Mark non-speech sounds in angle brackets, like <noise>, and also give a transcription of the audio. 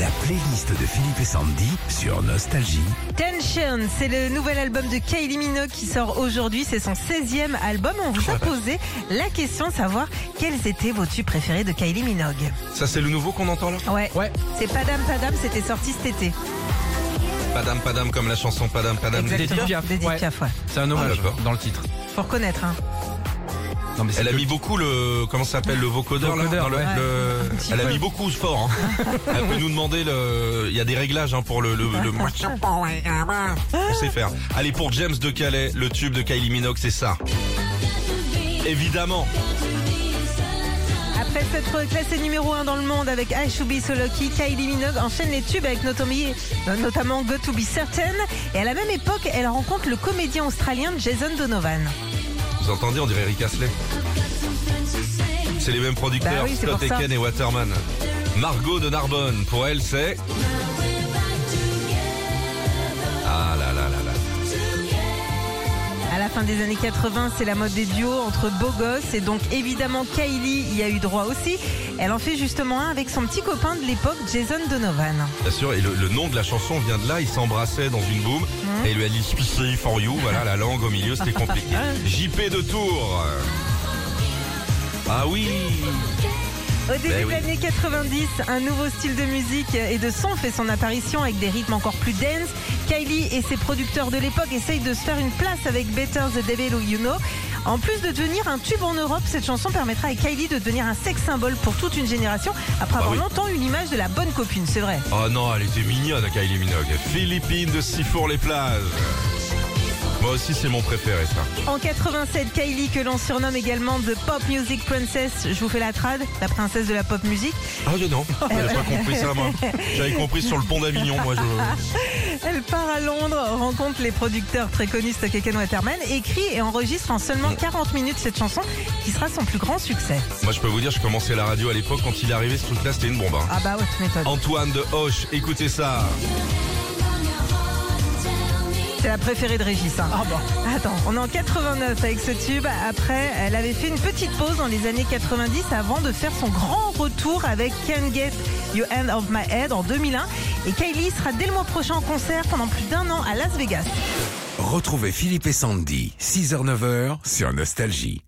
La playlist de Philippe et Sandy sur Nostalgie. Tension, c'est le nouvel album de Kylie Minogue qui sort aujourd'hui. C'est son 16e album. On vous a posé la question de savoir quels étaient vos tubes préférés de Kylie Minogue. Ça, c'est le nouveau qu'on entend là Ouais. Ouais. C'est Padam Padam, c'était sorti cet été. Padam Padam comme la chanson Padam Padam. Exactement. Piaf. Ouais. Piaf, ouais. C'est un hommage Ah, d'accord. dans le titre. Faut reconnaître, hein. Non, mais c'est Elle a mis beaucoup le comment ça s'appelle le vocodeur là Vocodeur, dans le- ouais. le- Un petit Elle a mis beaucoup fort. Hein. <laughs> Elle peut nous demander le. Il y a des réglages hein, pour le le. le... On sait faire. Allez pour James de Calais, le tube de Kylie Minogue, c'est ça. Évidemment. Après s'être classée numéro 1 dans le monde avec I Should Be So Lucky, Kylie Minogue enchaîne les tubes avec notamment, notamment Go To Be Certain. Et à la même époque, elle rencontre le comédien australien Jason Donovan. Vous entendez, on dirait Rick Astley. C'est les mêmes producteurs, Bah oui, Scott. Eken et Waterman. Margot de Narbonne, pour elle c'est. Fin des années 80, c'est la mode des duos entre beaux gosses et donc évidemment Kylie y a eu droit aussi. Elle en fait justement un avec son petit copain de l'époque, Jason Donovan. Bien sûr, et le, le nom de la chanson vient de là, ils s'embrassaient dans une boum Mmh. et lui a dit Spicey for you, voilà la langue au milieu, c'était compliqué. <laughs> JP de Tours. Ah oui Au début Ben de oui. l'année 90, un nouveau style de musique et de son fait son apparition avec des rythmes encore plus dense. Kylie et ses producteurs de l'époque essayent de se faire une place avec Better the Devil Who You Know. En plus de devenir un tube en Europe, cette chanson permettra à Kylie de devenir un sex symbole pour toute une génération après avoir oui. longtemps eu l'image de la bonne copine, c'est vrai. Oh non, elle était mignonne Kylie Minogue. Philippines de Sifour-les-Plages. Moi aussi c'est mon préféré ça. En 87, Kylie, que l'on surnomme également The Pop Music Princess, je vous fais la trad, la princesse de la pop music. Ah non, <laughs> j'avais pas compris ça moi. J'avais compris sur le pont d'Avignon, moi je... <laughs> Elle part à Londres, rencontre les producteurs très connus Stock Waterman, écrit et enregistre en seulement 40 minutes cette chanson qui sera son plus grand succès. Moi je peux vous dire, je commençais la radio à l'époque, quand il est arrivé ce truc-là, c'était une bombe. hein. Ah bah ouais, tu m'étonnes. Antoine de Hoche, écoutez ça. C'est la préférée de Régis. hein. Ah bah. Attends, on est en 89 avec ce tube. Après, elle avait fait une petite pause dans les années 90 avant de faire son grand retour avec Can't Get You End of My Head en 2001. Et Kylie sera dès le mois prochain en concert pendant plus d'un an à Las Vegas. Retrouvez Philippe et Sandy, 6h-9h sur Nostalgie.